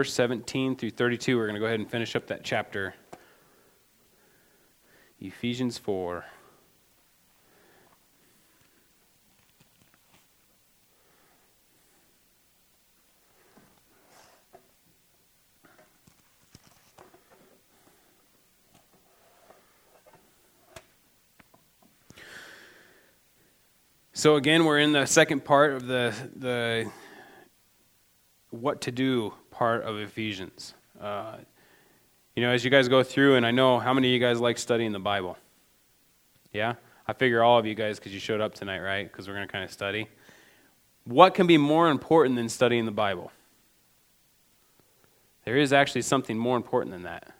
verse 17 through 32. We're going to go ahead and finish up that chapter. Ephesians 4. So again, we're in the second part of the the what to do part of Ephesians. Uh, you know, as you guys go through, and I know how many of you guys like studying the Bible. Yeah, I figure all of you guys because you showed up tonight, right? Because we're going to kind of study. What can be more important than studying the Bible? There is actually something more important than that.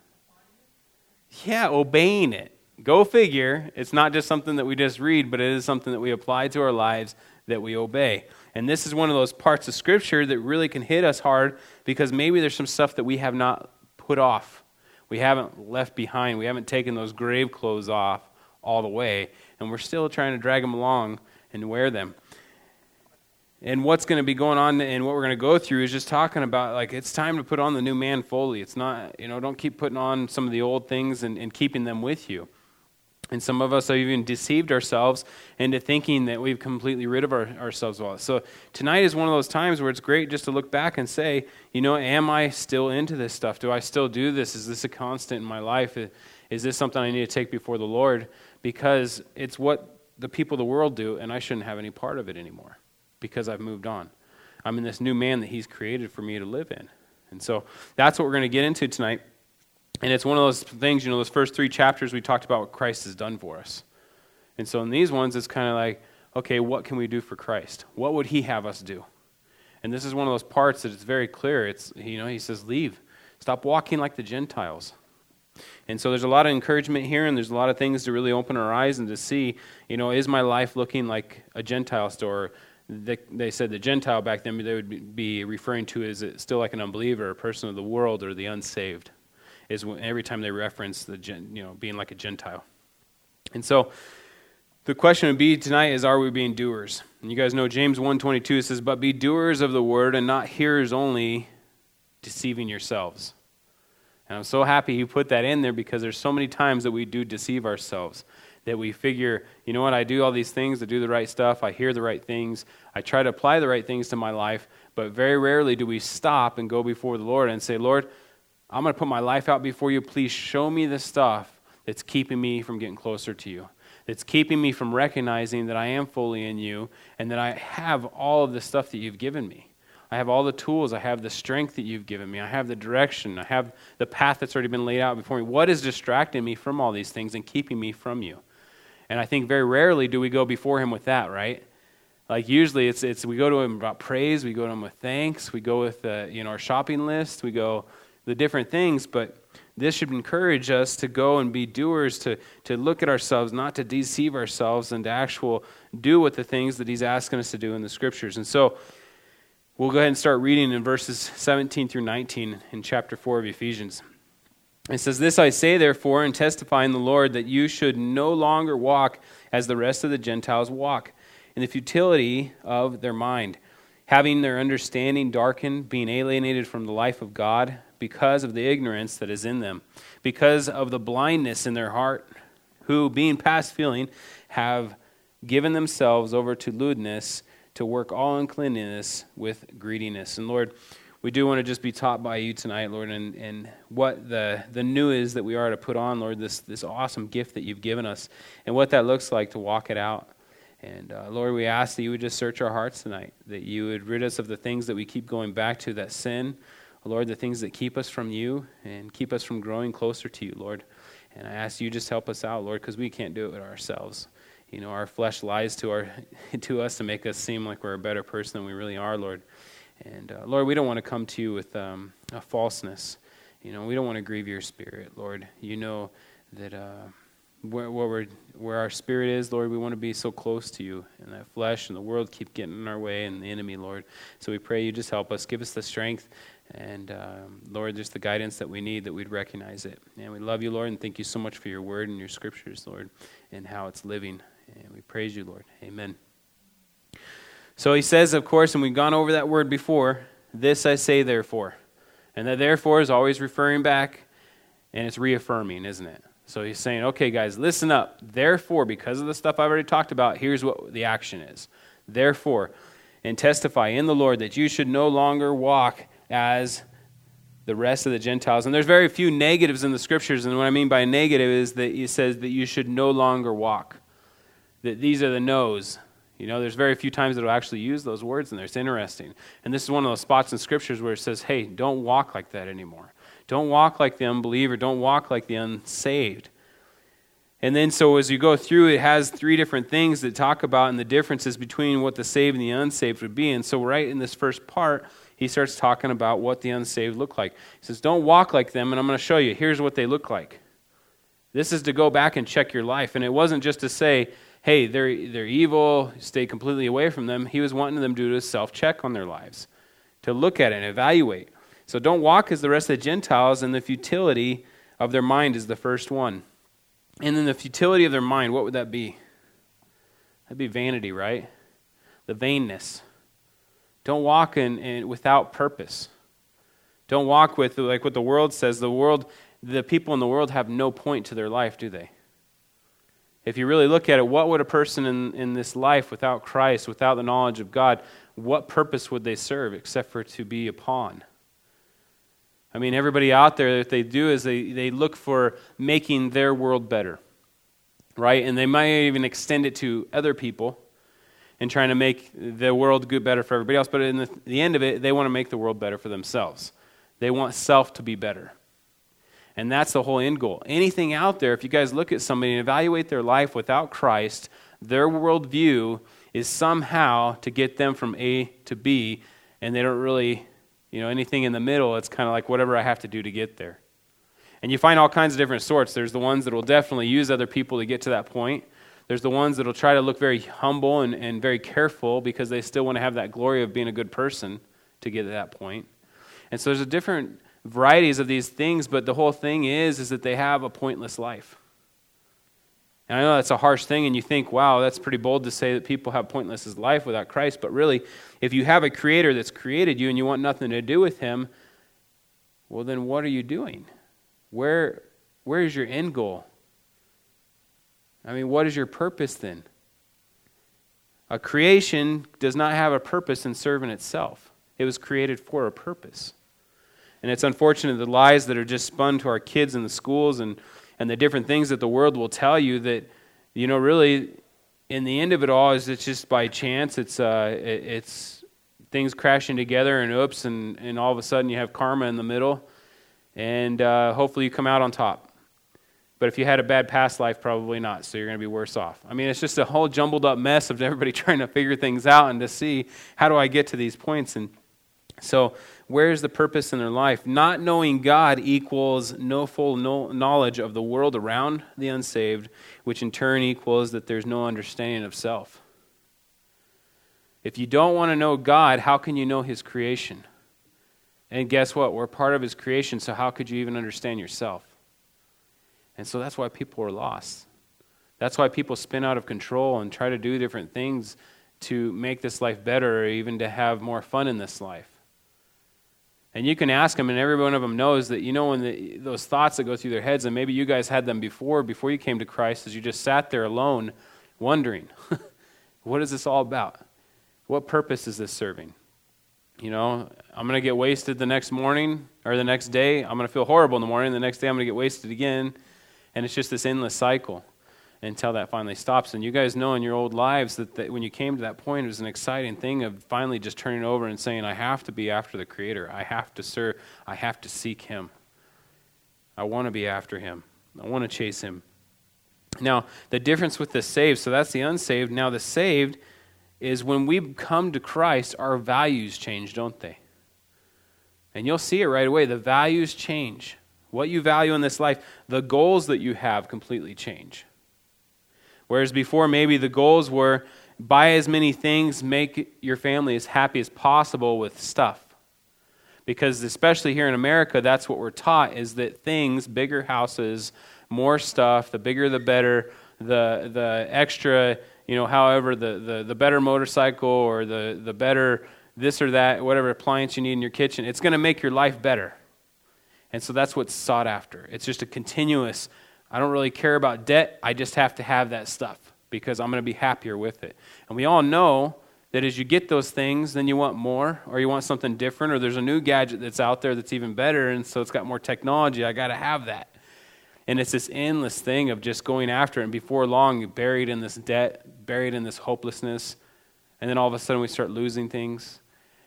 Yeah, obeying it. Go figure. It's not just something that we just read, but it is something that we apply to our lives that we obey. And this is one of those parts of Scripture that really can hit us hard because maybe there's some stuff that we have not put off. We haven't left behind. We haven't taken those grave clothes off all the way. And we're still trying to drag them along and wear them. And what's going to be going on and what we're going to go through is just talking about like it's time to put on the new man fully. It's not, you know, don't keep putting on some of the old things and, and keeping them with you. And some of us have even deceived ourselves into thinking that we've completely rid of our, ourselves of all. So tonight is one of those times where it's great just to look back and say, you know, am I still into this stuff? Do I still do this? Is this a constant in my life? Is this something I need to take before the Lord? Because it's what the people of the world do, and I shouldn't have any part of it anymore because I've moved on. I'm in this new man that He's created for me to live in. And so that's what we're going to get into tonight. And it's one of those things, you know, those first three chapters we talked about what Christ has done for us. And so in these ones, it's kind of like, okay, what can we do for Christ? What would he have us do? And this is one of those parts that it's very clear. It's, you know, he says, leave. Stop walking like the Gentiles. And so there's a lot of encouragement here, and there's a lot of things to really open our eyes and to see, you know, is my life looking like a Gentile store? They, they said the Gentile back then, they would be referring to as still like an unbeliever, a person of the world, or the unsaved is every time they reference the you know being like a Gentile. And so the question would be tonight is are we being doers? And you guys know James 1:22 says but be doers of the word and not hearers only deceiving yourselves. And I'm so happy he put that in there because there's so many times that we do deceive ourselves that we figure, you know what, I do all these things, I do the right stuff, I hear the right things, I try to apply the right things to my life, but very rarely do we stop and go before the Lord and say, Lord, I'm going to put my life out before you. Please show me the stuff that's keeping me from getting closer to you, that's keeping me from recognizing that I am fully in you and that I have all of the stuff that you've given me. I have all the tools. I have the strength that you've given me. I have the direction. I have the path that's already been laid out before me. What is distracting me from all these things and keeping me from you? And I think very rarely do we go before him with that, right? Like usually it's, it's we go to him about praise, we go to him with thanks, we go with uh, you know our shopping list, we go the different things, but this should encourage us to go and be doers, to, to look at ourselves, not to deceive ourselves, and to actual do what the things that he's asking us to do in the scriptures. And so we'll go ahead and start reading in verses 17 through 19 in chapter 4 of Ephesians. It says, This I say, therefore, and testify in the Lord, that you should no longer walk as the rest of the Gentiles walk, in the futility of their mind, having their understanding darkened, being alienated from the life of God because of the ignorance that is in them, because of the blindness in their heart, who, being past feeling, have given themselves over to lewdness to work all uncleanness with greediness. And Lord, we do want to just be taught by you tonight, Lord, and, and what the, the new is that we are to put on, Lord, this, this awesome gift that you've given us, and what that looks like to walk it out. And uh, Lord, we ask that you would just search our hearts tonight, that you would rid us of the things that we keep going back to, that sin, Lord, the things that keep us from you and keep us from growing closer to you, Lord. And I ask you just help us out, Lord, because we can't do it ourselves. You know, our flesh lies to our to us to make us seem like we're a better person than we really are, Lord. And uh, Lord, we don't want to come to you with um, a falseness. You know, we don't want to grieve your spirit, Lord. You know that uh, where, where, where our spirit is, Lord, we want to be so close to you. And that flesh and the world keep getting in our way, and the enemy, Lord. So we pray you just help us. Give us the strength and um, Lord, just the guidance that we need that we'd recognize it. And we love you, Lord, and thank you so much for your word and your scriptures, Lord, and how it's living. And we praise you, Lord. Amen. So he says, of course, and we've gone over that word before, this I say therefore. And that therefore is always referring back and it's reaffirming, isn't it? So he's saying, okay, guys, listen up. Therefore, because of the stuff I've already talked about, here's what the action is. Therefore, and testify in the Lord that you should no longer walk as the rest of the Gentiles. And there's very few negatives in the scriptures. And what I mean by negative is that he says that you should no longer walk. That these are the no's. You know, there's very few times that it'll actually use those words in there. It's interesting. And this is one of those spots in scriptures where it says, hey, don't walk like that anymore. Don't walk like the unbeliever. Don't walk like the unsaved. And then, so as you go through, it has three different things that talk about and the differences between what the saved and the unsaved would be. And so, right in this first part, he starts talking about what the unsaved look like. He says, Don't walk like them, and I'm going to show you. Here's what they look like. This is to go back and check your life. And it wasn't just to say, hey, they're, they're evil, stay completely away from them. He was wanting them to do a self check on their lives, to look at it and evaluate. So don't walk as the rest of the Gentiles, and the futility of their mind is the first one. And then the futility of their mind, what would that be? That'd be vanity, right? The vainness. Don't walk in, in, without purpose. Don't walk with, like what the world says. The world, the people in the world have no point to their life, do they? If you really look at it, what would a person in, in this life without Christ, without the knowledge of God, what purpose would they serve except for to be a pawn? I mean, everybody out there, what they do is they, they look for making their world better, right? And they might even extend it to other people and trying to make the world good better for everybody else. But in the, the end of it, they want to make the world better for themselves. They want self to be better. And that's the whole end goal. Anything out there, if you guys look at somebody and evaluate their life without Christ, their worldview is somehow to get them from A to B, and they don't really you know, anything in the middle, it's kind of like whatever I have to do to get there. And you find all kinds of different sorts. There's the ones that will definitely use other people to get to that point. There's the ones that will try to look very humble and, and very careful because they still want to have that glory of being a good person to get to that point. And so there's a different varieties of these things, but the whole thing is is that they have a pointless life. And I know that's a harsh thing, and you think, wow, that's pretty bold to say that people have pointless life without Christ. But really, if you have a creator that's created you and you want nothing to do with him, well, then what are you doing? Where, where is your end goal? I mean, what is your purpose then? A creation does not have a purpose in serving itself, it was created for a purpose. And it's unfortunate the lies that are just spun to our kids in the schools and and the different things that the world will tell you that, you know, really, in the end of it all, is it's just by chance. It's, uh, it, it's things crashing together and oops, and, and all of a sudden you have karma in the middle, and uh, hopefully you come out on top. But if you had a bad past life, probably not. So you're going to be worse off. I mean, it's just a whole jumbled up mess of everybody trying to figure things out and to see how do I get to these points. And so where's the purpose in their life? Not knowing God equals no full knowledge of the world around the unsaved, which in turn equals that there's no understanding of self. If you don't want to know God, how can you know His creation? And guess what? We're part of His creation, so how could you even understand yourself? And so that's why people are lost. That's why people spin out of control and try to do different things to make this life better or even to have more fun in this life. And you can ask them, and every one of them knows that, you know, when the, those thoughts that go through their heads, and maybe you guys had them before, before you came to Christ, as you just sat there alone, wondering, what is this all about? What purpose is this serving? You know, I'm going to get wasted the next morning or the next day. I'm going to feel horrible in the morning. The next day, I'm going to get wasted again. And it's just this endless cycle until that finally stops. And you guys know in your old lives that, that when you came to that point, it was an exciting thing of finally just turning over and saying, I have to be after the Creator. I have to serve. I have to seek Him. I want to be after Him. I want to chase Him. Now, the difference with the saved, so that's the unsaved. Now, the saved is when we come to Christ, our values change, don't they? And you'll see it right away. The values change. What you value in this life, the goals that you have completely change. Whereas before, maybe the goals were buy as many things, make your family as happy as possible with stuff. Because especially here in America, that's what we're taught is that things, bigger houses, more stuff, the bigger the better, the, the extra, you know, however, the, the, the better motorcycle or the, the better this or that, whatever appliance you need in your kitchen, it's going to make your life better. And so that's what's sought after. It's just a continuous, I don't really care about debt. I just have to have that stuff because I'm going to be happier with it. And we all know that as you get those things, then you want more, or you want something different, or there's a new gadget that's out there that's even better, and so it's got more technology. I got to have that. And it's this endless thing of just going after it, and before long, you're buried in this debt, buried in this hopelessness, and then all of a sudden we start losing things,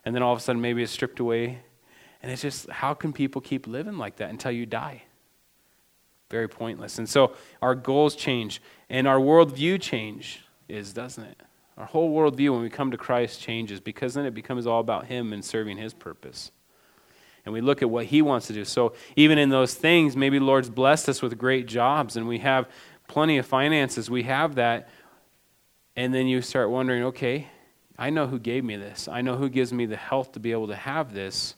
and then all of a sudden maybe it's stripped away. And it's just, how can people keep living like that until you die? Very pointless. And so our goals change, and our worldview change is, doesn't it? Our whole worldview when we come to Christ changes because then it becomes all about Him and serving His purpose. And we look at what He wants to do. So even in those things, maybe Lord's blessed us with great jobs and we have plenty of finances. We have that. And then you start wondering, okay, I know who gave me this. I know who gives me the health to be able to have this.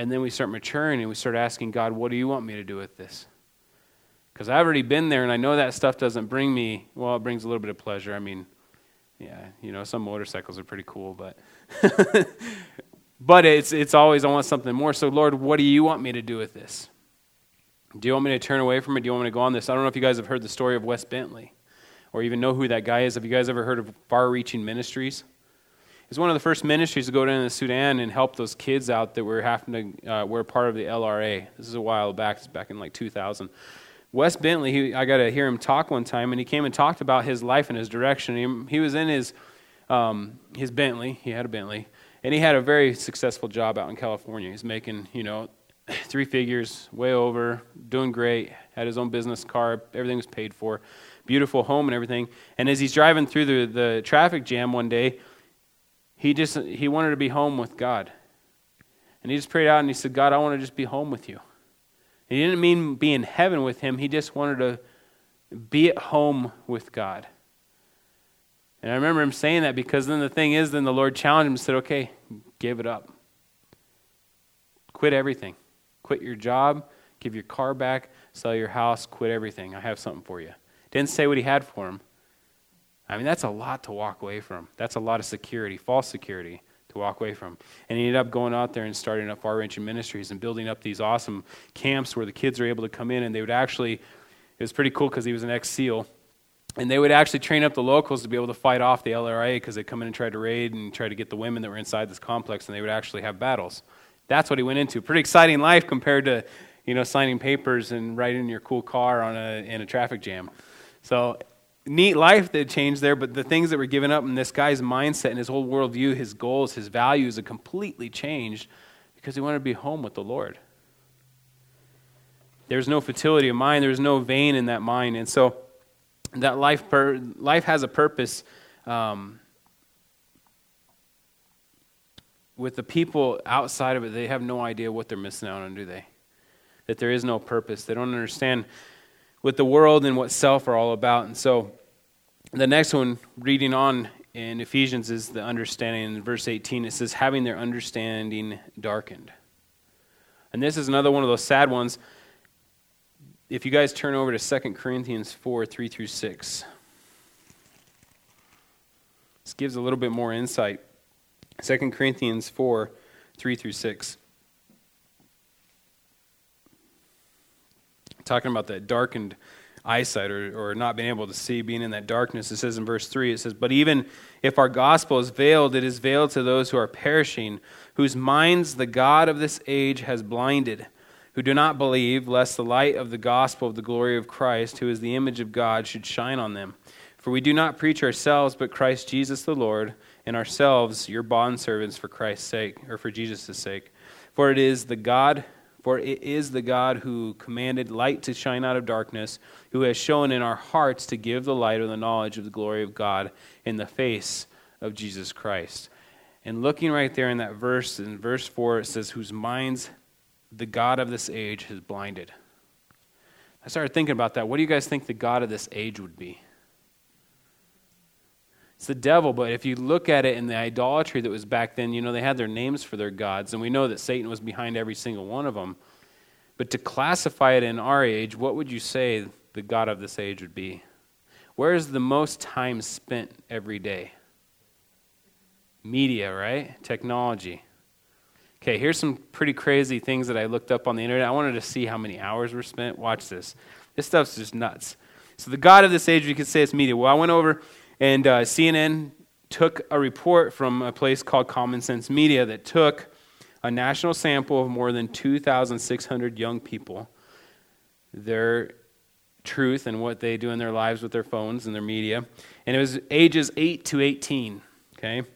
And then we start maturing and we start asking God, what do you want me to do with this? Because I've already been there and I know that stuff doesn't bring me, well, it brings a little bit of pleasure. I mean, yeah, you know, some motorcycles are pretty cool, but but it's it's always I want something more. So Lord, what do you want me to do with this? Do you want me to turn away from it? Do you want me to go on this? I don't know if you guys have heard the story of Wes Bentley or even know who that guy is. Have you guys ever heard of Far Reaching Ministries? It's one of the first ministries to go down to Sudan and help those kids out that were having to uh, were part of the LRA. This is a while back. It's back in like 2000. Wes Bentley, he, I got to hear him talk one time, and he came and talked about his life and his direction. He, he was in his, um, his Bentley. He had a Bentley. And he had a very successful job out in California. He's making, you know, three figures, way over, doing great, had his own business car, everything was paid for, beautiful home and everything. And as he's driving through the, the traffic jam one day, he just he wanted to be home with God. And he just prayed out and he said, God, I want to just be home with you. He didn't mean be in heaven with him, he just wanted to be at home with God. And I remember him saying that because then the thing is, then the Lord challenged him and said, okay, give it up. Quit everything. Quit your job, give your car back, sell your house, quit everything. I have something for you. Didn't say what he had for him. I mean, that's a lot to walk away from. That's a lot of security, false security to walk away from. And he ended up going out there and starting up far reaching ministries and building up these awesome camps where the kids are able to come in and they would actually, it was pretty cool because he was an ex SEAL. And they would actually train up the locals to be able to fight off the LRA because they'd come in and try to raid and try to get the women that were inside this complex and they would actually have battles. That's what he went into. Pretty exciting life compared to, you know, signing papers and riding your cool car on a, in a traffic jam. So neat life that changed there, but the things that were given up in this guy's mindset and his whole worldview, his goals, his values, had completely changed because he wanted to be home with the Lord. There's no fertility of mind, there's no vain in that mind. And so that life, per, life has a purpose. Um, with the people outside of it, they have no idea what they're missing out on, do they? That there is no purpose. They don't understand what the world and what self are all about. And so the next one, reading on in Ephesians, is the understanding. In verse 18, it says, having their understanding darkened. And this is another one of those sad ones. If you guys turn over to 2 Corinthians 4 3 through 6, this gives a little bit more insight. 2 Corinthians 4 3 through 6. Talking about that darkened eyesight or, or not being able to see, being in that darkness. It says in verse 3, it says, But even if our gospel is veiled, it is veiled to those who are perishing, whose minds the God of this age has blinded, who do not believe, lest the light of the gospel of the glory of Christ, who is the image of God, should shine on them. For we do not preach ourselves, but Christ Jesus the Lord, and ourselves your bondservants for Christ's sake, or for Jesus' sake. For it is the God for it is the God who commanded light to shine out of darkness, who has shown in our hearts to give the light of the knowledge of the glory of God in the face of Jesus Christ. And looking right there in that verse, in verse 4, it says, Whose minds the God of this age has blinded. I started thinking about that. What do you guys think the God of this age would be? It's the devil, but if you look at it in the idolatry that was back then, you know, they had their names for their gods, and we know that Satan was behind every single one of them. But to classify it in our age, what would you say the God of this age would be? Where is the most time spent every day? Media, right? Technology. Okay, here's some pretty crazy things that I looked up on the internet. I wanted to see how many hours were spent. Watch this. This stuff's just nuts. So, the God of this age, you could say it's media. Well, I went over and uh, CNN took a report from a place called Common Sense Media that took a national sample of more than 2,600 young people, their truth and what they do in their lives with their phones and their media. And it was ages 8 to 18. Okay? And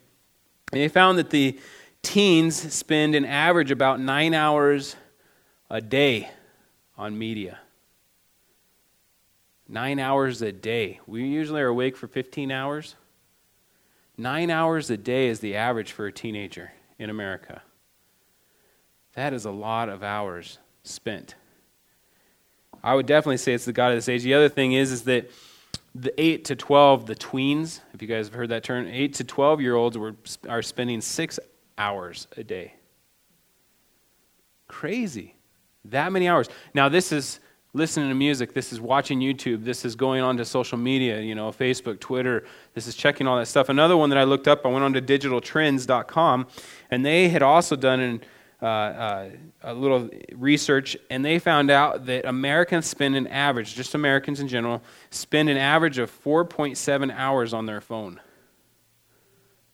they found that the teens spend an average about nine hours a day on media. Nine hours a day. We usually are awake for 15 hours. Nine hours a day is the average for a teenager in America. That is a lot of hours spent. I would definitely say it's the God of this age. The other thing is, is that the 8 to 12, the tweens, if you guys have heard that term, 8 to 12 year olds are spending six hours a day. Crazy. That many hours. Now, this is listening to music. This is watching YouTube. This is going on to social media, you know, Facebook, Twitter. This is checking all that stuff. Another one that I looked up, I went on to digitaltrends.com, and they had also done an, uh, uh, a little research, and they found out that Americans spend an average, just Americans in general, spend an average of 4.7 hours on their phone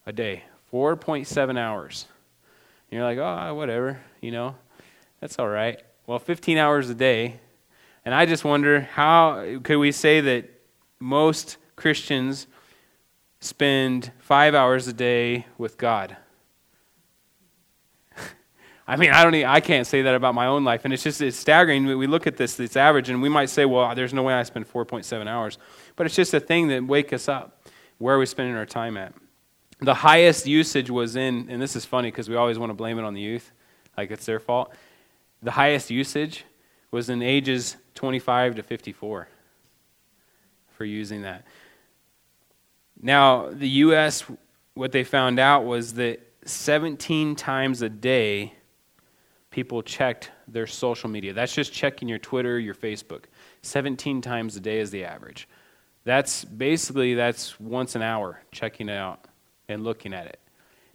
a day. 4.7 hours. And you're like, oh, whatever, you know, that's all right. Well, 15 hours a day and I just wonder how could we say that most Christians spend five hours a day with God? I mean, I don't. Even, I can't say that about my own life, and it's just it's staggering. We look at this, this average, and we might say, "Well, there's no way I spend 4.7 hours," but it's just a thing that wake us up. Where are we spending our time at? The highest usage was in, and this is funny because we always want to blame it on the youth, like it's their fault. The highest usage was in ages 25 to 54 for using that. Now, the U.S., what they found out was that 17 times a day, people checked their social media. That's just checking your Twitter, your Facebook. 17 times a day is the average. That's basically that's once an hour checking it out and looking at it.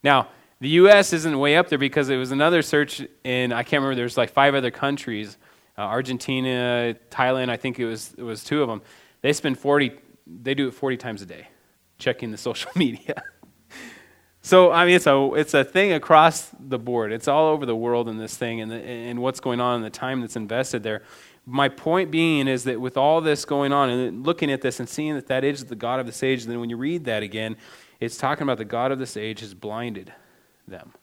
Now, the U.S. isn't way up there because it was another search in I can't remember. There's like five other countries uh, Argentina, Thailand, I think it was, it was two of them. They spend 40, they do it 40 times a day, checking the social media. so, I mean, it's a, it's a thing across the board. It's all over the world in this thing and, the, and what's going on and the time that's invested there. My point being is that with all this going on and looking at this and seeing that that is the God of this age, then when you read that again, it's talking about the God of this age has blinded them.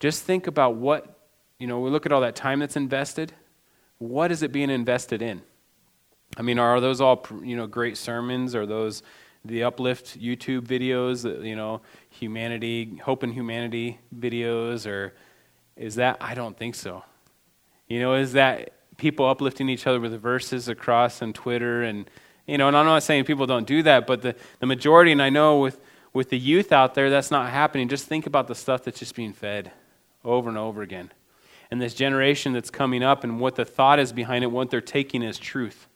Just think about what, you know, we look at all that time that's invested what is it being invested in? I mean, are those all you know great sermons? Are those the uplift YouTube videos? You know, humanity, hope and humanity videos, or is that? I don't think so. You know, is that people uplifting each other with verses across on Twitter and you know? And I'm not saying people don't do that, but the the majority, and I know with with the youth out there, that's not happening. Just think about the stuff that's just being fed over and over again and this generation that's coming up and what the thought is behind it, what they're taking as truth.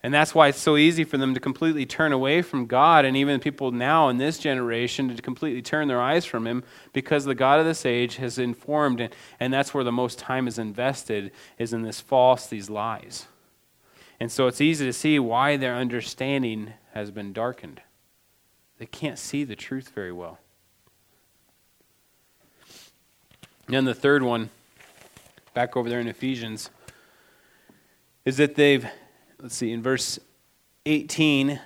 And that's why it's so easy for them to completely turn away from God, and even people now in this generation to completely turn their eyes from Him because the God of this age has informed, and, that's where the most time is invested, is in this false, these lies. And so it's easy to see why their understanding has been darkened. They can't see the truth very well. And the third one, back over there in Ephesians, is that they've, let's see, in verse 18,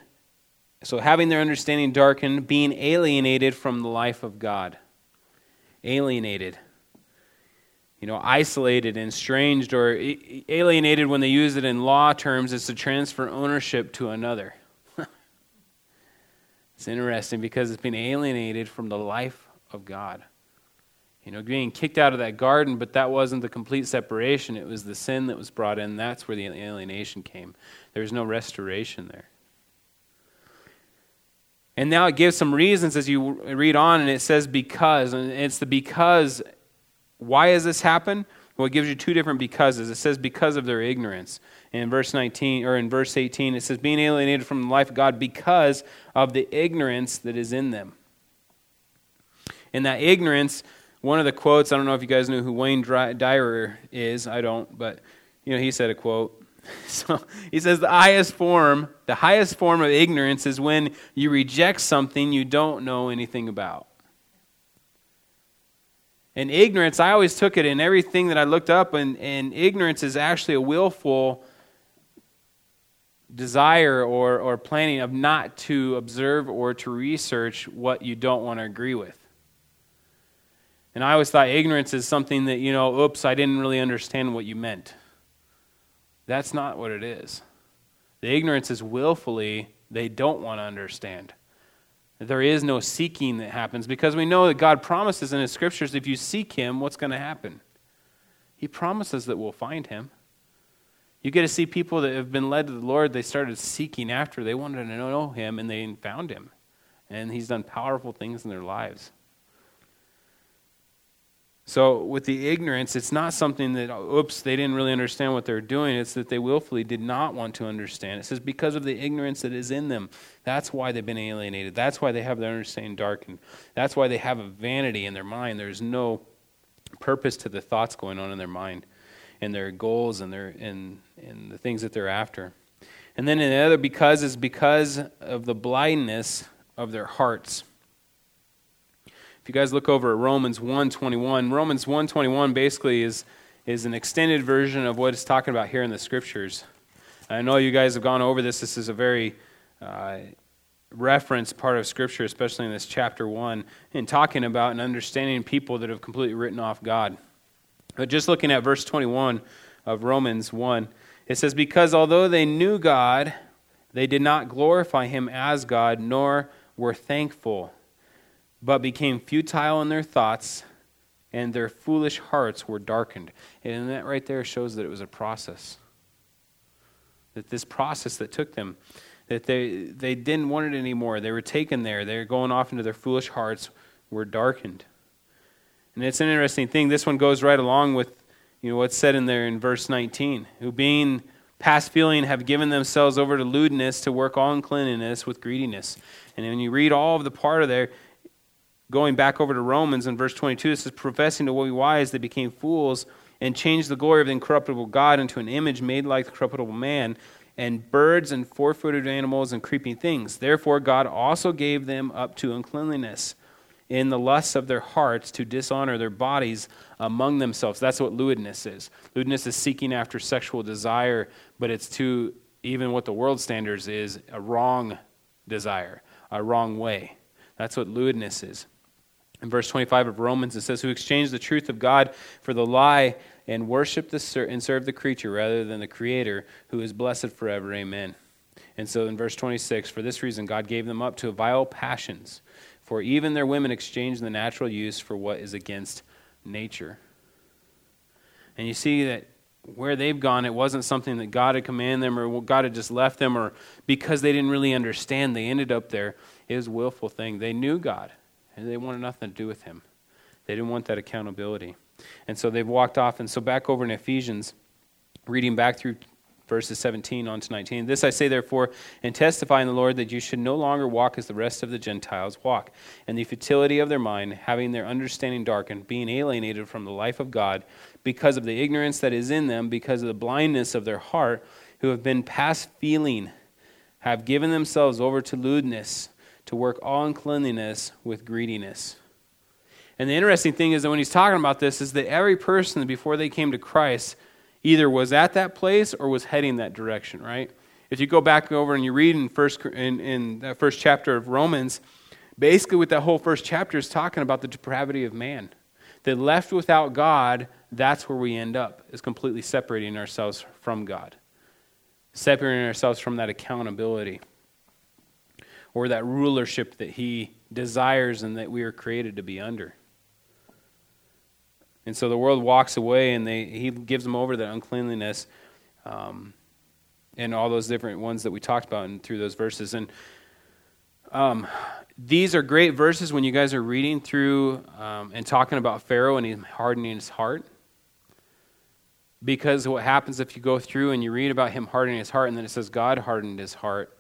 so having their understanding darkened, being alienated from the life of God. Alienated. You know, isolated and estranged, or alienated when they use it in law terms is to transfer ownership to another. it's interesting because it's been alienated from the life of God. You know, being kicked out of that garden, but that wasn't the complete separation. It was the sin that was brought in. That's where the alienation came. There was no restoration there. And now it gives some reasons as you read on, and it says because. And it's the because. Why has this happened? Well, it gives you two different becauses. It says because of their ignorance. In verse 19 or in verse 18, it says being alienated from the life of God because of the ignorance that is in them. And that ignorance one of the quotes, I don't know if you guys know who Wayne Dyer is, I don't, but you know, he said a quote. So he says the highest form, the highest form of ignorance is when you reject something you don't know anything about. And ignorance, I always took it in everything that I looked up, and, and ignorance is actually a willful desire or, or planning of not to observe or to research what you don't want to agree with. And I always thought ignorance is something that, you know, oops, I didn't really understand what you meant. That's not what it is. The ignorance is willfully, they don't want to understand. There is no seeking that happens because we know that God promises in His scriptures if you seek Him, what's going to happen? He promises that we'll find Him. You get to see people that have been led to the Lord, they started seeking after. They wanted to know Him and they found Him. And He's done powerful things in their lives. So, with the ignorance, it's not something that, oops, they didn't really understand what they're doing. It's that they willfully did not want to understand. It says, because of the ignorance that is in them. That's why they've been alienated. That's why they have their understanding darkened. That's why they have a vanity in their mind. There's no purpose to the thoughts going on in their mind and their goals and, their, and, and the things that they're after. And then another because is because of the blindness of their hearts you guys look over at Romans 1:21, Romans 1:21 basically is is an extended version of what it's talking about here in the scriptures. I know you guys have gone over this. This is a very uh, reference part of scripture, especially in this chapter 1, in talking about and understanding people that have completely written off God. But just looking at verse 21 of Romans 1, it says, Because although they knew God, they did not glorify him as God, nor were thankful but became futile in their thoughts, and their foolish hearts were darkened. And that right there shows that it was a process. That this process that took them, that they, they didn't want it anymore. They were taken there. They were going off into their foolish hearts, were darkened. And it's an interesting thing. This one goes right along with you know, what's said in there in verse 19. Who being past feeling have given themselves over to lewdness to work all uncleanness with greediness. And when you read all of the part of there, going back over to Romans in verse 22, it says, Professing to be wise, they became fools and changed the glory of the incorruptible God into an image made like the corruptible man, and birds and four footed animals and creeping things. Therefore, God also gave them up to uncleanliness in the lusts of their hearts to dishonor their bodies among themselves. That's what lewdness is. Lewdness is seeking after sexual desire, but it's to even what the world standards is a wrong desire, a wrong way. That's what lewdness is. In verse 25 of Romans, it says, Who exchanged the truth of God for the lie and worship the, and serve the creature rather than the Creator, who is blessed forever. Amen. And so in verse 26, for this reason, God gave them up to vile passions, for even their women exchanged the natural use for what is against nature. And you see that where they've gone, it wasn't something that God had commanded them or God had just left them or because they didn't really understand, they ended up there. It was a willful thing. They knew God and they wanted nothing to do with him. They didn't want that accountability. And so they've walked off. And so back over in Ephesians, reading back through verses 17 on to 19. This I say, therefore, and testify in the Lord that you should no longer walk as the rest of the Gentiles walk, in the futility of their mind, having their understanding darkened, being alienated from the life of God, because of the ignorance that is in them, because of the blindness of their heart, who have been past feeling, have given themselves over to lewdness to work all uncleanliness with greediness. And the interesting thing is that when he's talking about this, is that every person before they came to Christ either was at that place or was heading that direction, right? If you go back over and you read in first in, in that first chapter of Romans, basically what that whole first chapter is talking about the depravity of man. That left without God, that's where we end up, is completely separating ourselves from God. Separating ourselves from that accountability or that rulership that he desires and that we are created to be under. And so the world walks away and they, he gives them over to that uncleanliness um, and all those different ones that we talked about in, through those verses. And um, these are great verses when you guys are reading through um, and talking about Pharaoh and him hardening his heart. Because what happens if you go through and you read about him hardening his heart and then it says God hardened his heart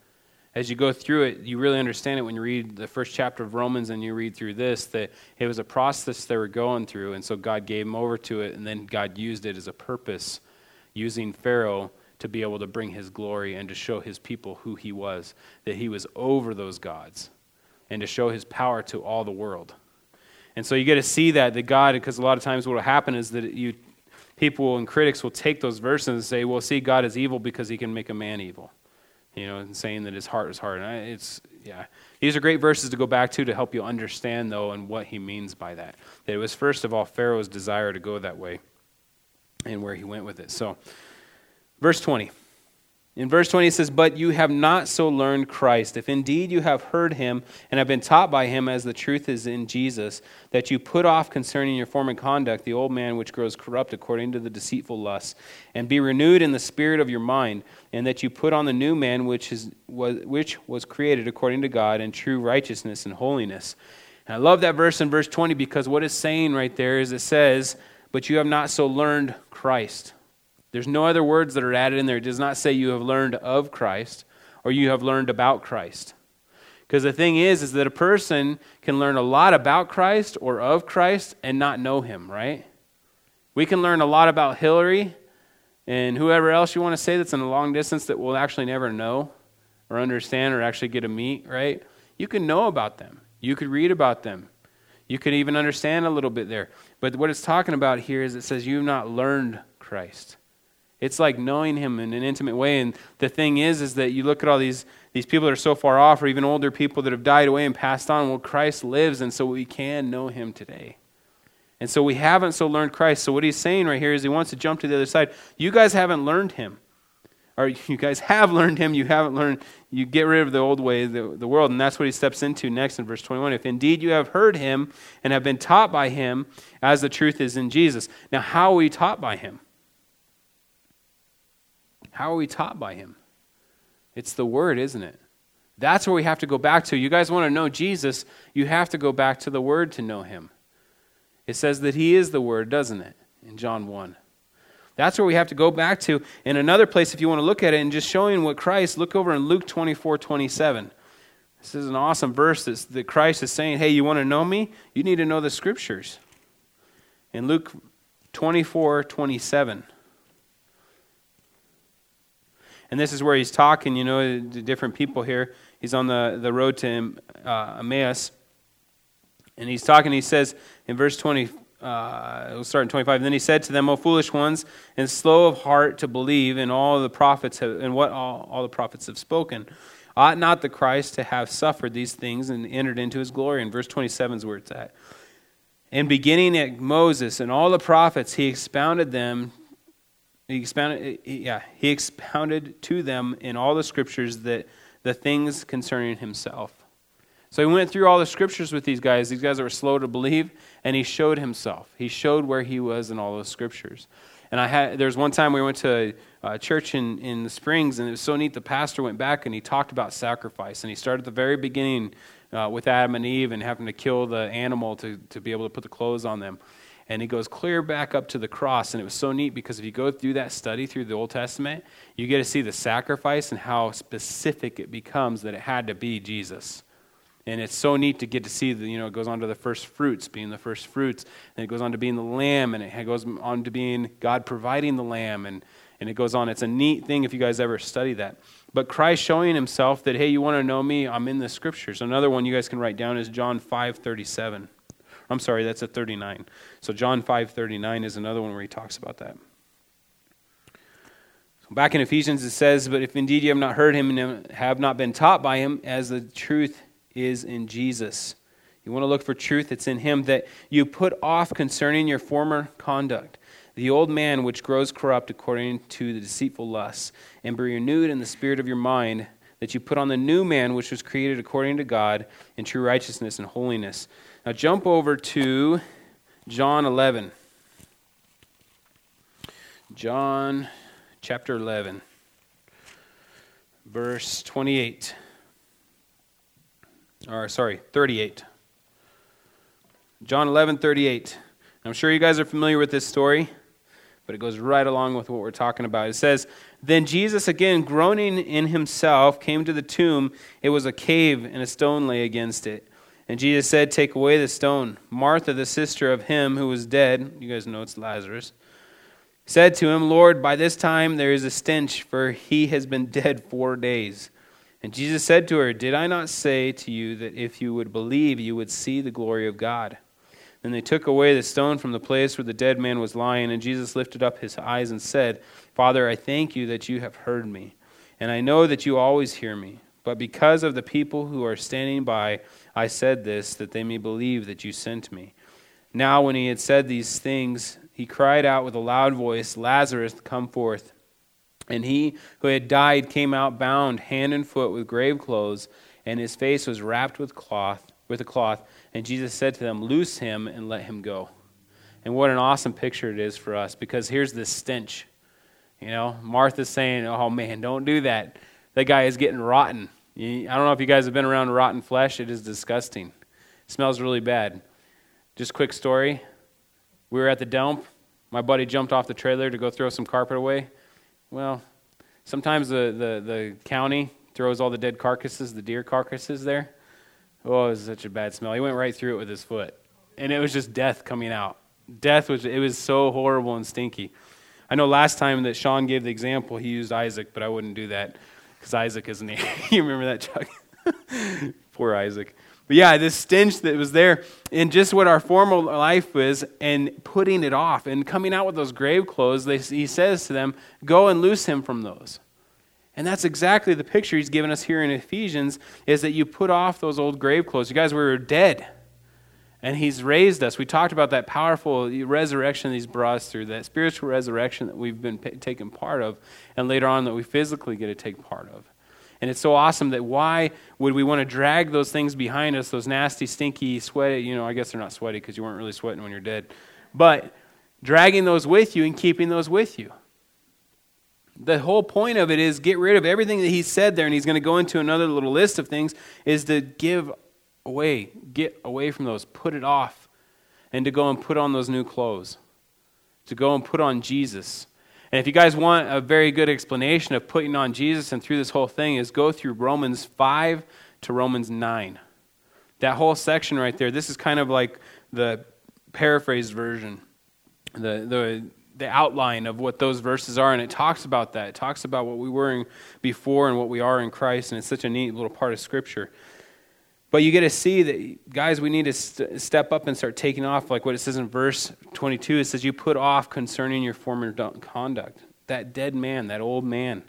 as you go through it, you really understand it when you read the first chapter of Romans and you read through this that it was a process they were going through, and so God gave them over to it, and then God used it as a purpose, using Pharaoh to be able to bring his glory and to show his people who he was, that he was over those gods, and to show his power to all the world. And so you get to see that, that God, because a lot of times what will happen is that you, people and critics will take those verses and say, well, see, God is evil because he can make a man evil. You know, and saying that his heart is hard. And it's, yeah. These are great verses to go back to to help you understand, though, and what he means by that. That it was, first of all, Pharaoh's desire to go that way and where he went with it. So, Verse 20. In verse 20 it says, But you have not so learned Christ, if indeed you have heard him and have been taught by him as the truth is in Jesus, that you put off concerning your former conduct the old man which grows corrupt according to the deceitful lusts, and be renewed in the spirit of your mind, and that you put on the new man which, is, was, which was created according to God in true righteousness and holiness. And I love that verse in verse 20 because what it's saying right there is it says, But you have not so learned Christ. There's no other words that are added in there. It does not say you have learned of Christ or you have learned about Christ. Because the thing is, is that a person can learn a lot about Christ or of Christ and not know him, right? We can learn a lot about Hillary and whoever else you want to say that's in a long distance that we'll actually never know or understand or actually get to meet, right? You can know about them. You could read about them. You could even understand a little bit there. But what it's talking about here is it says you've not learned Christ. It's like knowing him in an intimate way. And the thing is, is that you look at all these, these people that are so far off, or even older people that have died away and passed on. Well, Christ lives, and so we can know him today. And so we haven't so learned Christ. So what he's saying right here is he wants to jump to the other side. You guys haven't learned him. Or you guys have learned him, you haven't learned, you get rid of the old way the, the world. And that's what he steps into next in verse 21. If indeed you have heard him and have been taught by him as the truth is in Jesus. Now, how are we taught by him? How are we taught by him? It's the word, isn't it? That's where we have to go back to. You guys want to know Jesus, you have to go back to the word to know him. It says that he is the word, doesn't it? In John 1. That's where we have to go back to. In another place, if you want to look at it and just showing what Christ, look over in Luke 24 27. This is an awesome verse that Christ is saying, hey, you want to know me? You need to know the scriptures. In Luke 24 27. And this is where he's talking, you know, to different people here. He's on the, the road to uh, Emmaus. And he's talking, he says in verse 20, uh, we'll start in 25. And then he said to them, O foolish ones, and slow of heart to believe in all the prophets have, and what all, all the prophets have spoken. Ought not the Christ to have suffered these things and entered into his glory? And verse 27 is where it's at. And beginning at Moses and all the prophets, he expounded them he expounded, yeah, he expounded to them in all the scriptures that the things concerning himself. So he went through all the scriptures with these guys, these guys that were slow to believe, and he showed himself. He showed where he was in all those scriptures. And I had there's one time we went to a church in, in the Springs, and it was so neat. The pastor went back and he talked about sacrifice, and he started at the very beginning uh, with Adam and Eve and having to kill the animal to, to be able to put the clothes on them and he goes clear back up to the cross. And it was so neat because if you go through that study through the Old Testament, you get to see the sacrifice and how specific it becomes that it had to be Jesus. And it's so neat to get to see the, you know, it goes on to the first fruits, being the first fruits, and it goes on to being the lamb, and it goes on to being God providing the lamb, and, and it goes on. It's a neat thing if you guys ever study that. But Christ showing himself that, hey, you want to know me? I'm in the scriptures. Another one you guys can write down is John 5 37. I'm sorry, that's at 39. So John 5:39 is another one where he talks about that. Back in Ephesians it says, "But if indeed you have not heard him and have not been taught by him, as the truth is in Jesus." You want to look for truth It's in him that you put off concerning your former conduct, the old man which grows corrupt according to the deceitful lusts, and be renewed in the spirit of your mind, that you put on the new man which was created according to God in true righteousness and holiness. Now jump over to John 11. John chapter 11, verse 28. Or, sorry, 38. John 11, 38. I'm sure you guys are familiar with this story, but it goes right along with what we're talking about. It says, Then Jesus, again groaning in himself, came to the tomb. It was a cave, and a stone lay against it. And Jesus said, Take away the stone. Martha, the sister of him who was dead, you guys know it's Lazarus, said to him, Lord, by this time there is a stench, for he has been dead four days. And Jesus said to her, Did I not say to you that if you would believe, you would see the glory of God? Then they took away the stone from the place where the dead man was lying, and Jesus lifted up his eyes and said, Father, I thank you that you have heard me, and I know that you always hear me. But because of the people who are standing by, I said this, that they may believe that you sent me. Now, when he had said these things, he cried out with a loud voice, Lazarus, come forth. And he who had died came out bound hand and foot with grave clothes, and his face was wrapped with cloth, with a cloth. And Jesus said to them, Loose him and let him go. And what an awesome picture it is for us, because here's this stench. You know, Martha's saying, Oh man, don't do that. That guy is getting rotten. I don't know if you guys have been around rotten flesh. It is disgusting. It smells really bad. Just quick story. We were at the dump. My buddy jumped off the trailer to go throw some carpet away. Well, sometimes the, the, the county throws all the dead carcasses, the deer carcasses there. Oh, it was such a bad smell. He went right through it with his foot. And it was just death coming out. Death was, it was so horrible and stinky. I know last time that Sean gave the example, he used Isaac, but I wouldn't do that because Isaac is name. you remember that, Chuck? Poor Isaac. But yeah, this stench that was there, and just what our former life was, and putting it off, and coming out with those grave clothes, they, he says to them, Go and loose him from those. And that's exactly the picture he's given us here in Ephesians is that you put off those old grave clothes. You guys were dead. And he's raised us. We talked about that powerful resurrection he's brought us through, that spiritual resurrection that we've been taken part of, and later on that we physically get to take part of. And it's so awesome that why would we want to drag those things behind us, those nasty, stinky, sweaty, you know, I guess they're not sweaty because you weren't really sweating when you're dead, but dragging those with you and keeping those with you. The whole point of it is get rid of everything that he said there, and he's going to go into another little list of things, is to give away, get away from those, put it off, and to go and put on those new clothes, to go and put on Jesus. And if you guys want a very good explanation of putting on Jesus and through this whole thing, is go through Romans 5 to Romans 9. That whole section right there, this is kind of like the paraphrased version, the, the, the outline of what those verses are. And it talks about that. It talks about what we were in before and what we are in Christ. And it's such a neat little part of Scripture. But you get to see that, guys, we need to st- step up and start taking off, like what it says in verse 22. It says, You put off concerning your former conduct. That dead man, that old man.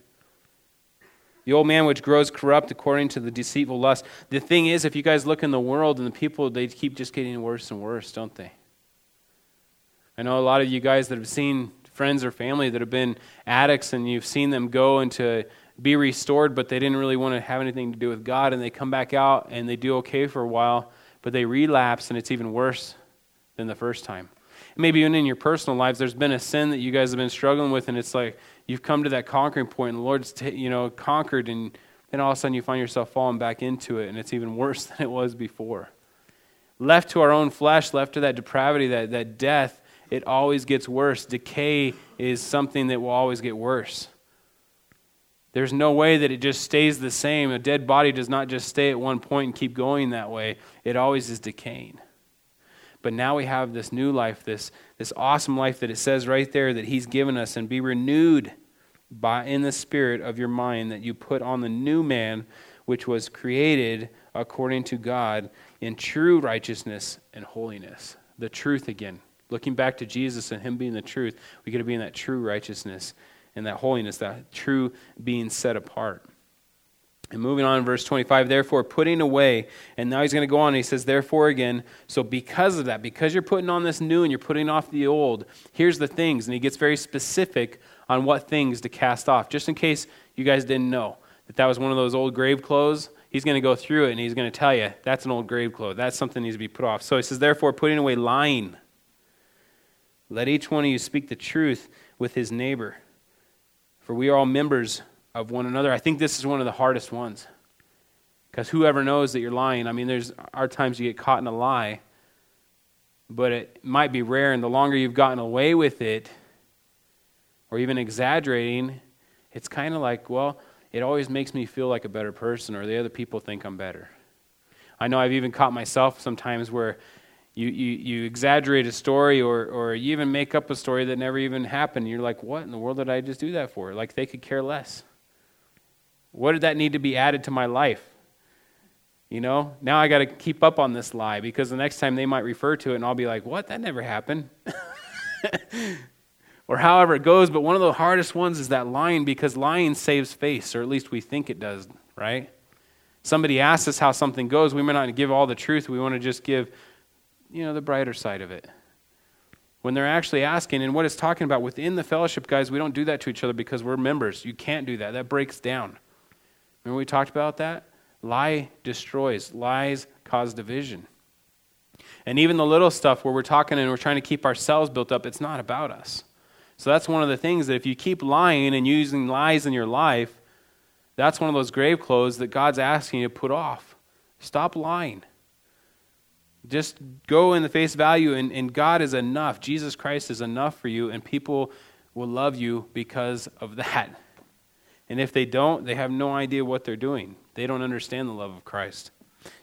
The old man which grows corrupt according to the deceitful lust. The thing is, if you guys look in the world and the people, they keep just getting worse and worse, don't they? I know a lot of you guys that have seen friends or family that have been addicts and you've seen them go into be restored, but they didn't really want to have anything to do with God, and they come back out and they do okay for a while, but they relapse, and it's even worse than the first time. Maybe even in your personal lives, there's been a sin that you guys have been struggling with, and it's like you've come to that conquering point, and the Lord's t- you know conquered, and then all of a sudden you find yourself falling back into it, and it's even worse than it was before. Left to our own flesh, left to that depravity, that, that death, it always gets worse. Decay is something that will always get worse. There's no way that it just stays the same. A dead body does not just stay at one point and keep going that way, it always is decaying. But now we have this new life, this, this awesome life that it says right there that He's given us, and be renewed by, in the spirit of your mind, that you put on the new man, which was created according to God in true righteousness and holiness. The truth again. Looking back to Jesus and Him being the truth, we get to be in that true righteousness and that holiness, that true being set apart. And moving on in verse 25, therefore, putting away, and now he's going to go on and he says, therefore, again, so because of that, because you're putting on this new and you're putting off the old, here's the things. And he gets very specific on what things to cast off, just in case you guys didn't know that that was one of those old grave clothes. He's going to go through it and he's going to tell you that's an old grave clothes. That's something that needs to be put off. So he says, therefore, putting away lying. Let each one of you speak the truth with his neighbor for we are all members of one another. I think this is one of the hardest ones. Because whoever knows that you're lying, I mean, there's are times you get caught in a lie, but it might be rare, and the longer you've gotten away with it, or even exaggerating, it's kind of like, well, it always makes me feel like a better person, or the other people think I'm better. I know I've even caught myself sometimes where you, you, you exaggerate a story or, or you even make up a story that never even happened. You're like, what in the world did I just do that for? Like they could care less. What did that need to be added to my life? You know, now I got to keep up on this lie because the next time they might refer to it and I'll be like, what? That never happened. or however it goes. But one of the hardest ones is that lying because lying saves face, or at least we think it does, right? Somebody asks us how something goes, we may not give all the truth. We want to just give, you know, the brighter side of it. When they're actually asking, and what it's talking about within the fellowship, guys, we don't do that to each other because we're members. You can't do that. That breaks down. Remember we talked about that? Lie destroys, lies cause division. And even the little stuff where we're talking and we're trying to keep ourselves built up, it's not about us. So that's one of the things that if you keep lying and using lies in your life, that's one of those grave clothes that God's asking you to put off. Stop lying. Just go in the face value, and, and God is enough. Jesus Christ is enough for you, and people will love you because of that. And if they don't, they have no idea what they're doing. They don't understand the love of Christ.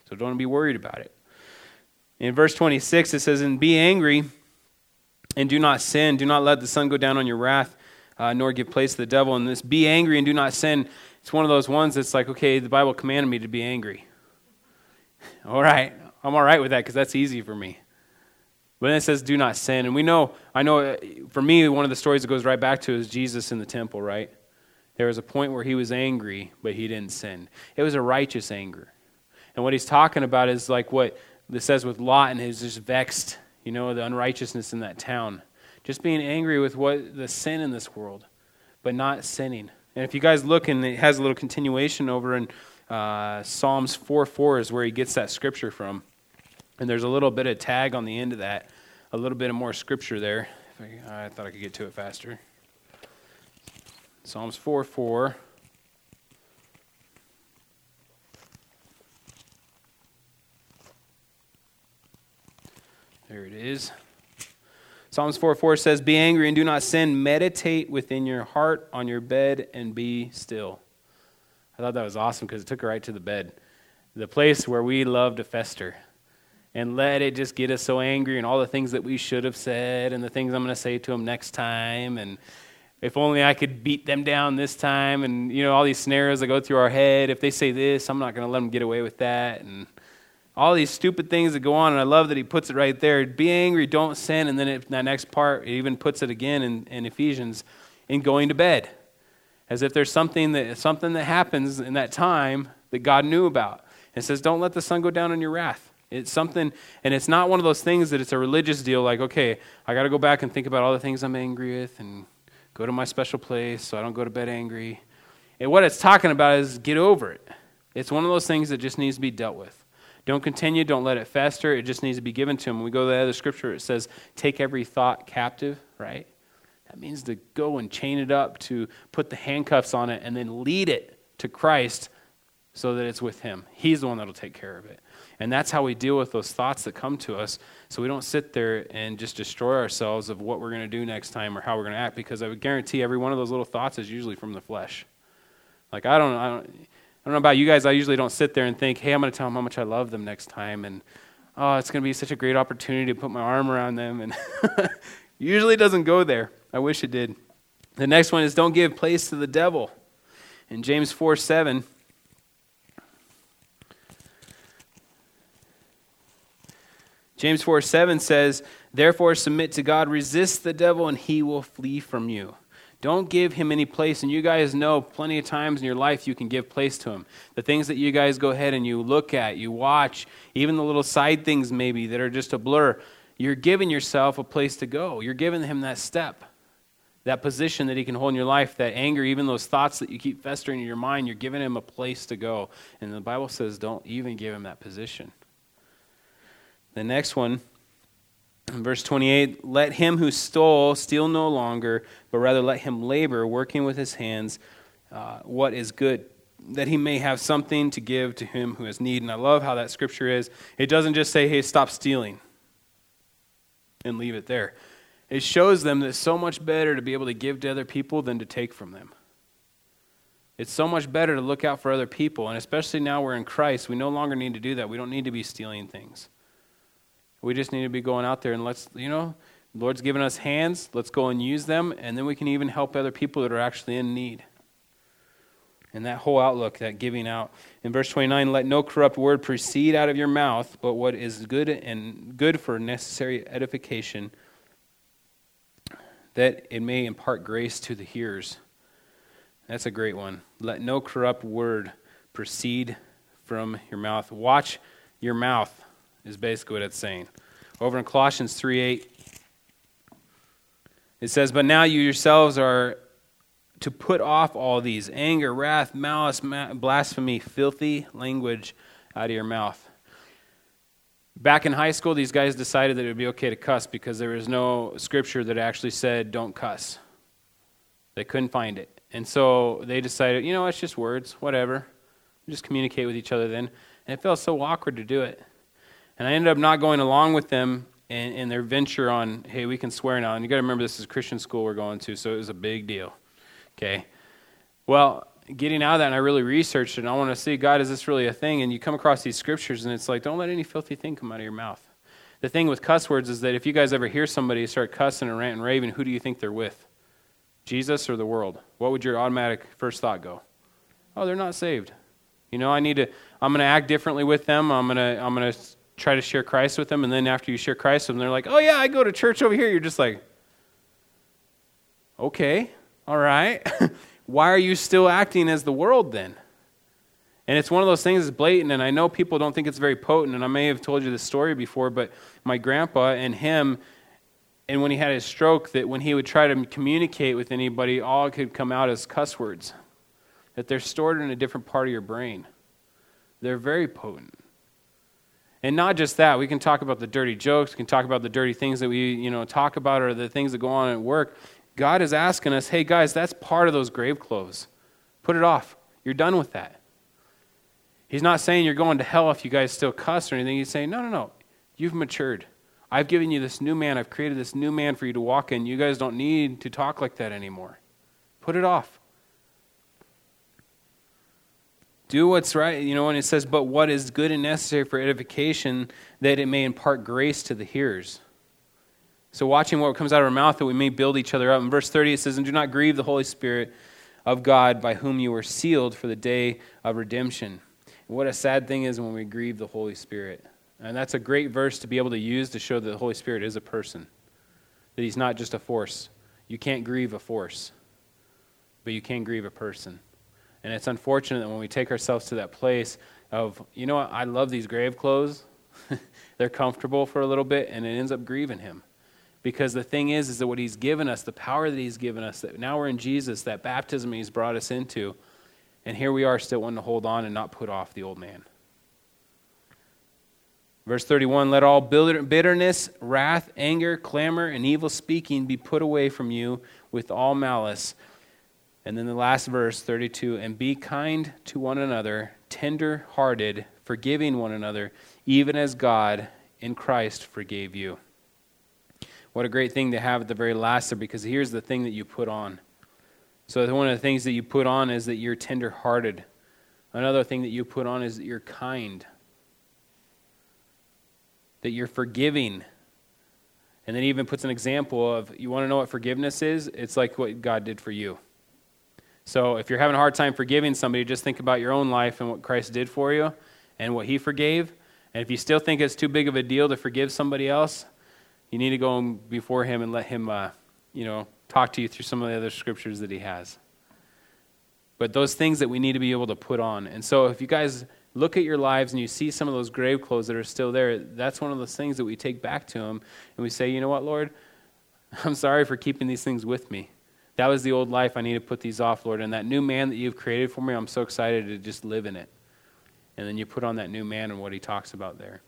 So don't be worried about it. In verse 26, it says, And be angry and do not sin. Do not let the sun go down on your wrath, uh, nor give place to the devil. And this be angry and do not sin, it's one of those ones that's like, okay, the Bible commanded me to be angry. all right, I'm all right with that because that's easy for me. But then it says, do not sin. And we know, I know, for me, one of the stories that goes right back to is Jesus in the temple, right? There was a point where he was angry, but he didn't sin. It was a righteous anger. And what he's talking about is like what this says with Lot and his just vexed, you know, the unrighteousness in that town. Just being angry with what the sin in this world, but not sinning. And if you guys look, and it has a little continuation over in uh, Psalms 4 4 is where he gets that scripture from. And there's a little bit of tag on the end of that, a little bit of more scripture there. I, I thought I could get to it faster. Psalms 4 4. There it is. Psalms 4 4 says, Be angry and do not sin. Meditate within your heart on your bed and be still. I thought that was awesome because it took her right to the bed, the place where we love to fester. And let it just get us so angry and all the things that we should have said and the things I'm going to say to them next time and if only I could beat them down this time, and you know all these scenarios that go through our head. If they say this, I'm not going to let them get away with that, and all these stupid things that go on. And I love that he puts it right there: be angry, don't sin. And then it, that next part, he even puts it again in, in Ephesians, in going to bed, as if there's something that something that happens in that time that God knew about. and says, "Don't let the sun go down on your wrath." It's something, and it's not one of those things that it's a religious deal. Like, okay, I got to go back and think about all the things I'm angry with, and go to my special place so I don't go to bed angry. And what it's talking about is get over it. It's one of those things that just needs to be dealt with. Don't continue, don't let it fester. It just needs to be given to him. When we go to the other scripture, it says, take every thought captive, right? That means to go and chain it up, to put the handcuffs on it, and then lead it to Christ so that it's with him. He's the one that'll take care of it. And that's how we deal with those thoughts that come to us so we don't sit there and just destroy ourselves of what we're going to do next time or how we're going to act because I would guarantee every one of those little thoughts is usually from the flesh. Like I don't I don't I don't know about you guys, I usually don't sit there and think, "Hey, I'm going to tell them how much I love them next time and oh, it's going to be such a great opportunity to put my arm around them and usually doesn't go there. I wish it did. The next one is don't give place to the devil. In James 4 7, James 4 7 says, Therefore, submit to God, resist the devil, and he will flee from you. Don't give him any place. And you guys know plenty of times in your life you can give place to him. The things that you guys go ahead and you look at, you watch, even the little side things maybe that are just a blur, you're giving yourself a place to go. You're giving him that step, that position that he can hold in your life, that anger, even those thoughts that you keep festering in your mind, you're giving him a place to go. And the Bible says don't even give him that position. The next one, verse 28 Let him who stole steal no longer, but rather let him labor, working with his hands uh, what is good, that he may have something to give to him who has need. And I love how that scripture is. It doesn't just say, hey, stop stealing and leave it there. it shows them that it's so much better to be able to give to other people than to take from them. It's so much better to look out for other people. And especially now we're in Christ, we no longer need to do that. We don't need to be stealing things. We just need to be going out there and let's, you know, Lord's given us hands. Let's go and use them. And then we can even help other people that are actually in need. And that whole outlook, that giving out. In verse 29, let no corrupt word proceed out of your mouth, but what is good and good for necessary edification, that it may impart grace to the hearers. That's a great one. Let no corrupt word proceed from your mouth. Watch your mouth, is basically what it's saying. Over in Colossians 3 8, it says, But now you yourselves are to put off all these anger, wrath, malice, blasphemy, filthy language out of your mouth. Back in high school, these guys decided that it would be okay to cuss because there was no scripture that actually said don't cuss. They couldn't find it. And so they decided, you know, it's just words, whatever. just communicate with each other then. And it felt so awkward to do it. And I ended up not going along with them in, in their venture on, hey, we can swear now. And you got to remember, this is Christian school we're going to, so it was a big deal. Okay? Well, getting out of that, and I really researched it, and I want to see, God, is this really a thing? And you come across these scriptures, and it's like, don't let any filthy thing come out of your mouth. The thing with cuss words is that if you guys ever hear somebody start cussing and ranting and raving, who do you think they're with? Jesus or the world? What would your automatic first thought go? Oh, they're not saved. You know, I need to, I'm going to act differently with them. I'm going to, I'm going to try to share Christ with them. And then after you share Christ with them, they're like, oh, yeah, I go to church over here. You're just like, okay, all right. Why are you still acting as the world then? And it's one of those things that's blatant, and I know people don't think it's very potent, and I may have told you this story before, but my grandpa and him, and when he had his stroke, that when he would try to communicate with anybody, all could come out as cuss words. That they're stored in a different part of your brain. They're very potent. And not just that, we can talk about the dirty jokes, we can talk about the dirty things that we, you know, talk about or the things that go on at work. God is asking us, hey guys, that's part of those grave clothes. Put it off. You're done with that. He's not saying you're going to hell if you guys still cuss or anything. He's saying, no, no, no. You've matured. I've given you this new man. I've created this new man for you to walk in. You guys don't need to talk like that anymore. Put it off. Do what's right. You know, when it says, but what is good and necessary for edification, that it may impart grace to the hearers. So, watching what comes out of our mouth, that we may build each other up. In verse 30, it says, And do not grieve the Holy Spirit of God, by whom you were sealed for the day of redemption. And what a sad thing is when we grieve the Holy Spirit. And that's a great verse to be able to use to show that the Holy Spirit is a person, that he's not just a force. You can't grieve a force, but you can grieve a person. And it's unfortunate that when we take ourselves to that place of, you know what, I love these grave clothes. They're comfortable for a little bit, and it ends up grieving him. Because the thing is, is that what he's given us, the power that he's given us, that now we're in Jesus, that baptism he's brought us into, and here we are still wanting to hold on and not put off the old man. Verse 31 Let all bitterness, wrath, anger, clamor, and evil speaking be put away from you with all malice. And then the last verse, 32 And be kind to one another, tender hearted, forgiving one another, even as God in Christ forgave you. What a great thing to have at the very last there, because here's the thing that you put on. So, one of the things that you put on is that you're tender-hearted. Another thing that you put on is that you're kind, that you're forgiving. And then he even puts an example of you want to know what forgiveness is? It's like what God did for you. So, if you're having a hard time forgiving somebody, just think about your own life and what Christ did for you and what he forgave. And if you still think it's too big of a deal to forgive somebody else, you need to go before him and let him, uh, you know, talk to you through some of the other scriptures that he has. But those things that we need to be able to put on. And so if you guys look at your lives and you see some of those grave clothes that are still there, that's one of those things that we take back to him and we say, you know what, Lord? I'm sorry for keeping these things with me. That was the old life. I need to put these off, Lord. And that new man that you've created for me, I'm so excited to just live in it. And then you put on that new man and what he talks about there.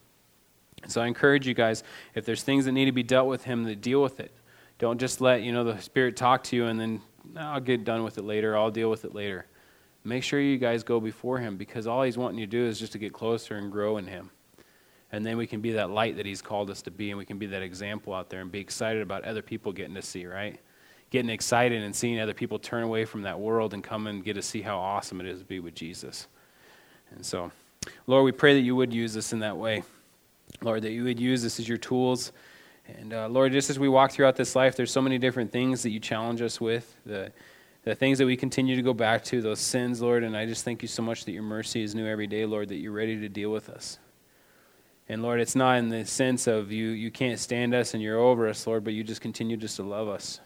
So I encourage you guys, if there's things that need to be dealt with him, to deal with it. Don't just let, you know, the Spirit talk to you and then I'll get done with it later, I'll deal with it later. Make sure you guys go before him because all he's wanting you to do is just to get closer and grow in him. And then we can be that light that He's called us to be, and we can be that example out there and be excited about other people getting to see, right? Getting excited and seeing other people turn away from that world and come and get to see how awesome it is to be with Jesus. And so, Lord, we pray that you would use us in that way. Lord, that you would use us as your tools. And uh, Lord, just as we walk throughout this life, there's so many different things that you challenge us with, the, the things that we continue to go back to, those sins, Lord. And I just thank you so much that your mercy is new every day, Lord, that you're ready to deal with us. And Lord, it's not in the sense of you, you can't stand us and you're over us, Lord, but you just continue just to love us.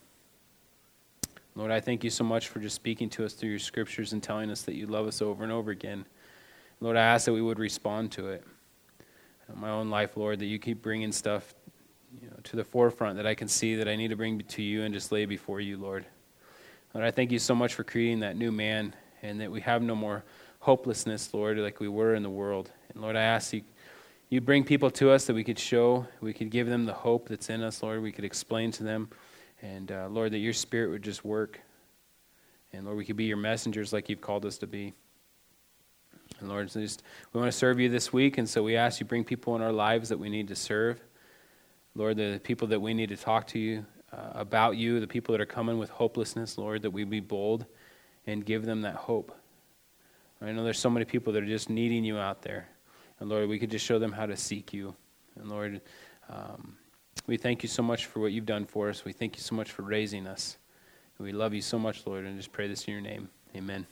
Lord, I thank you so much for just speaking to us through your scriptures and telling us that you love us over and over again. Lord, I ask that we would respond to it. In my own life, Lord, that you keep bringing stuff you know, to the forefront that I can see that I need to bring to you and just lay before you, Lord. Lord, I thank you so much for creating that new man and that we have no more hopelessness, Lord, like we were in the world. And Lord, I ask you you bring people to us that we could show, we could give them the hope that's in us, Lord. We could explain to them. And uh, Lord, that your spirit would just work. And Lord, we could be your messengers like you've called us to be. And Lord, just, we want to serve you this week. And so we ask you bring people in our lives that we need to serve. Lord, the people that we need to talk to you uh, about you, the people that are coming with hopelessness, Lord, that we be bold and give them that hope. I know there's so many people that are just needing you out there. And Lord, we could just show them how to seek you. And Lord, um, we thank you so much for what you've done for us. We thank you so much for raising us. And we love you so much, Lord, and just pray this in your name. Amen.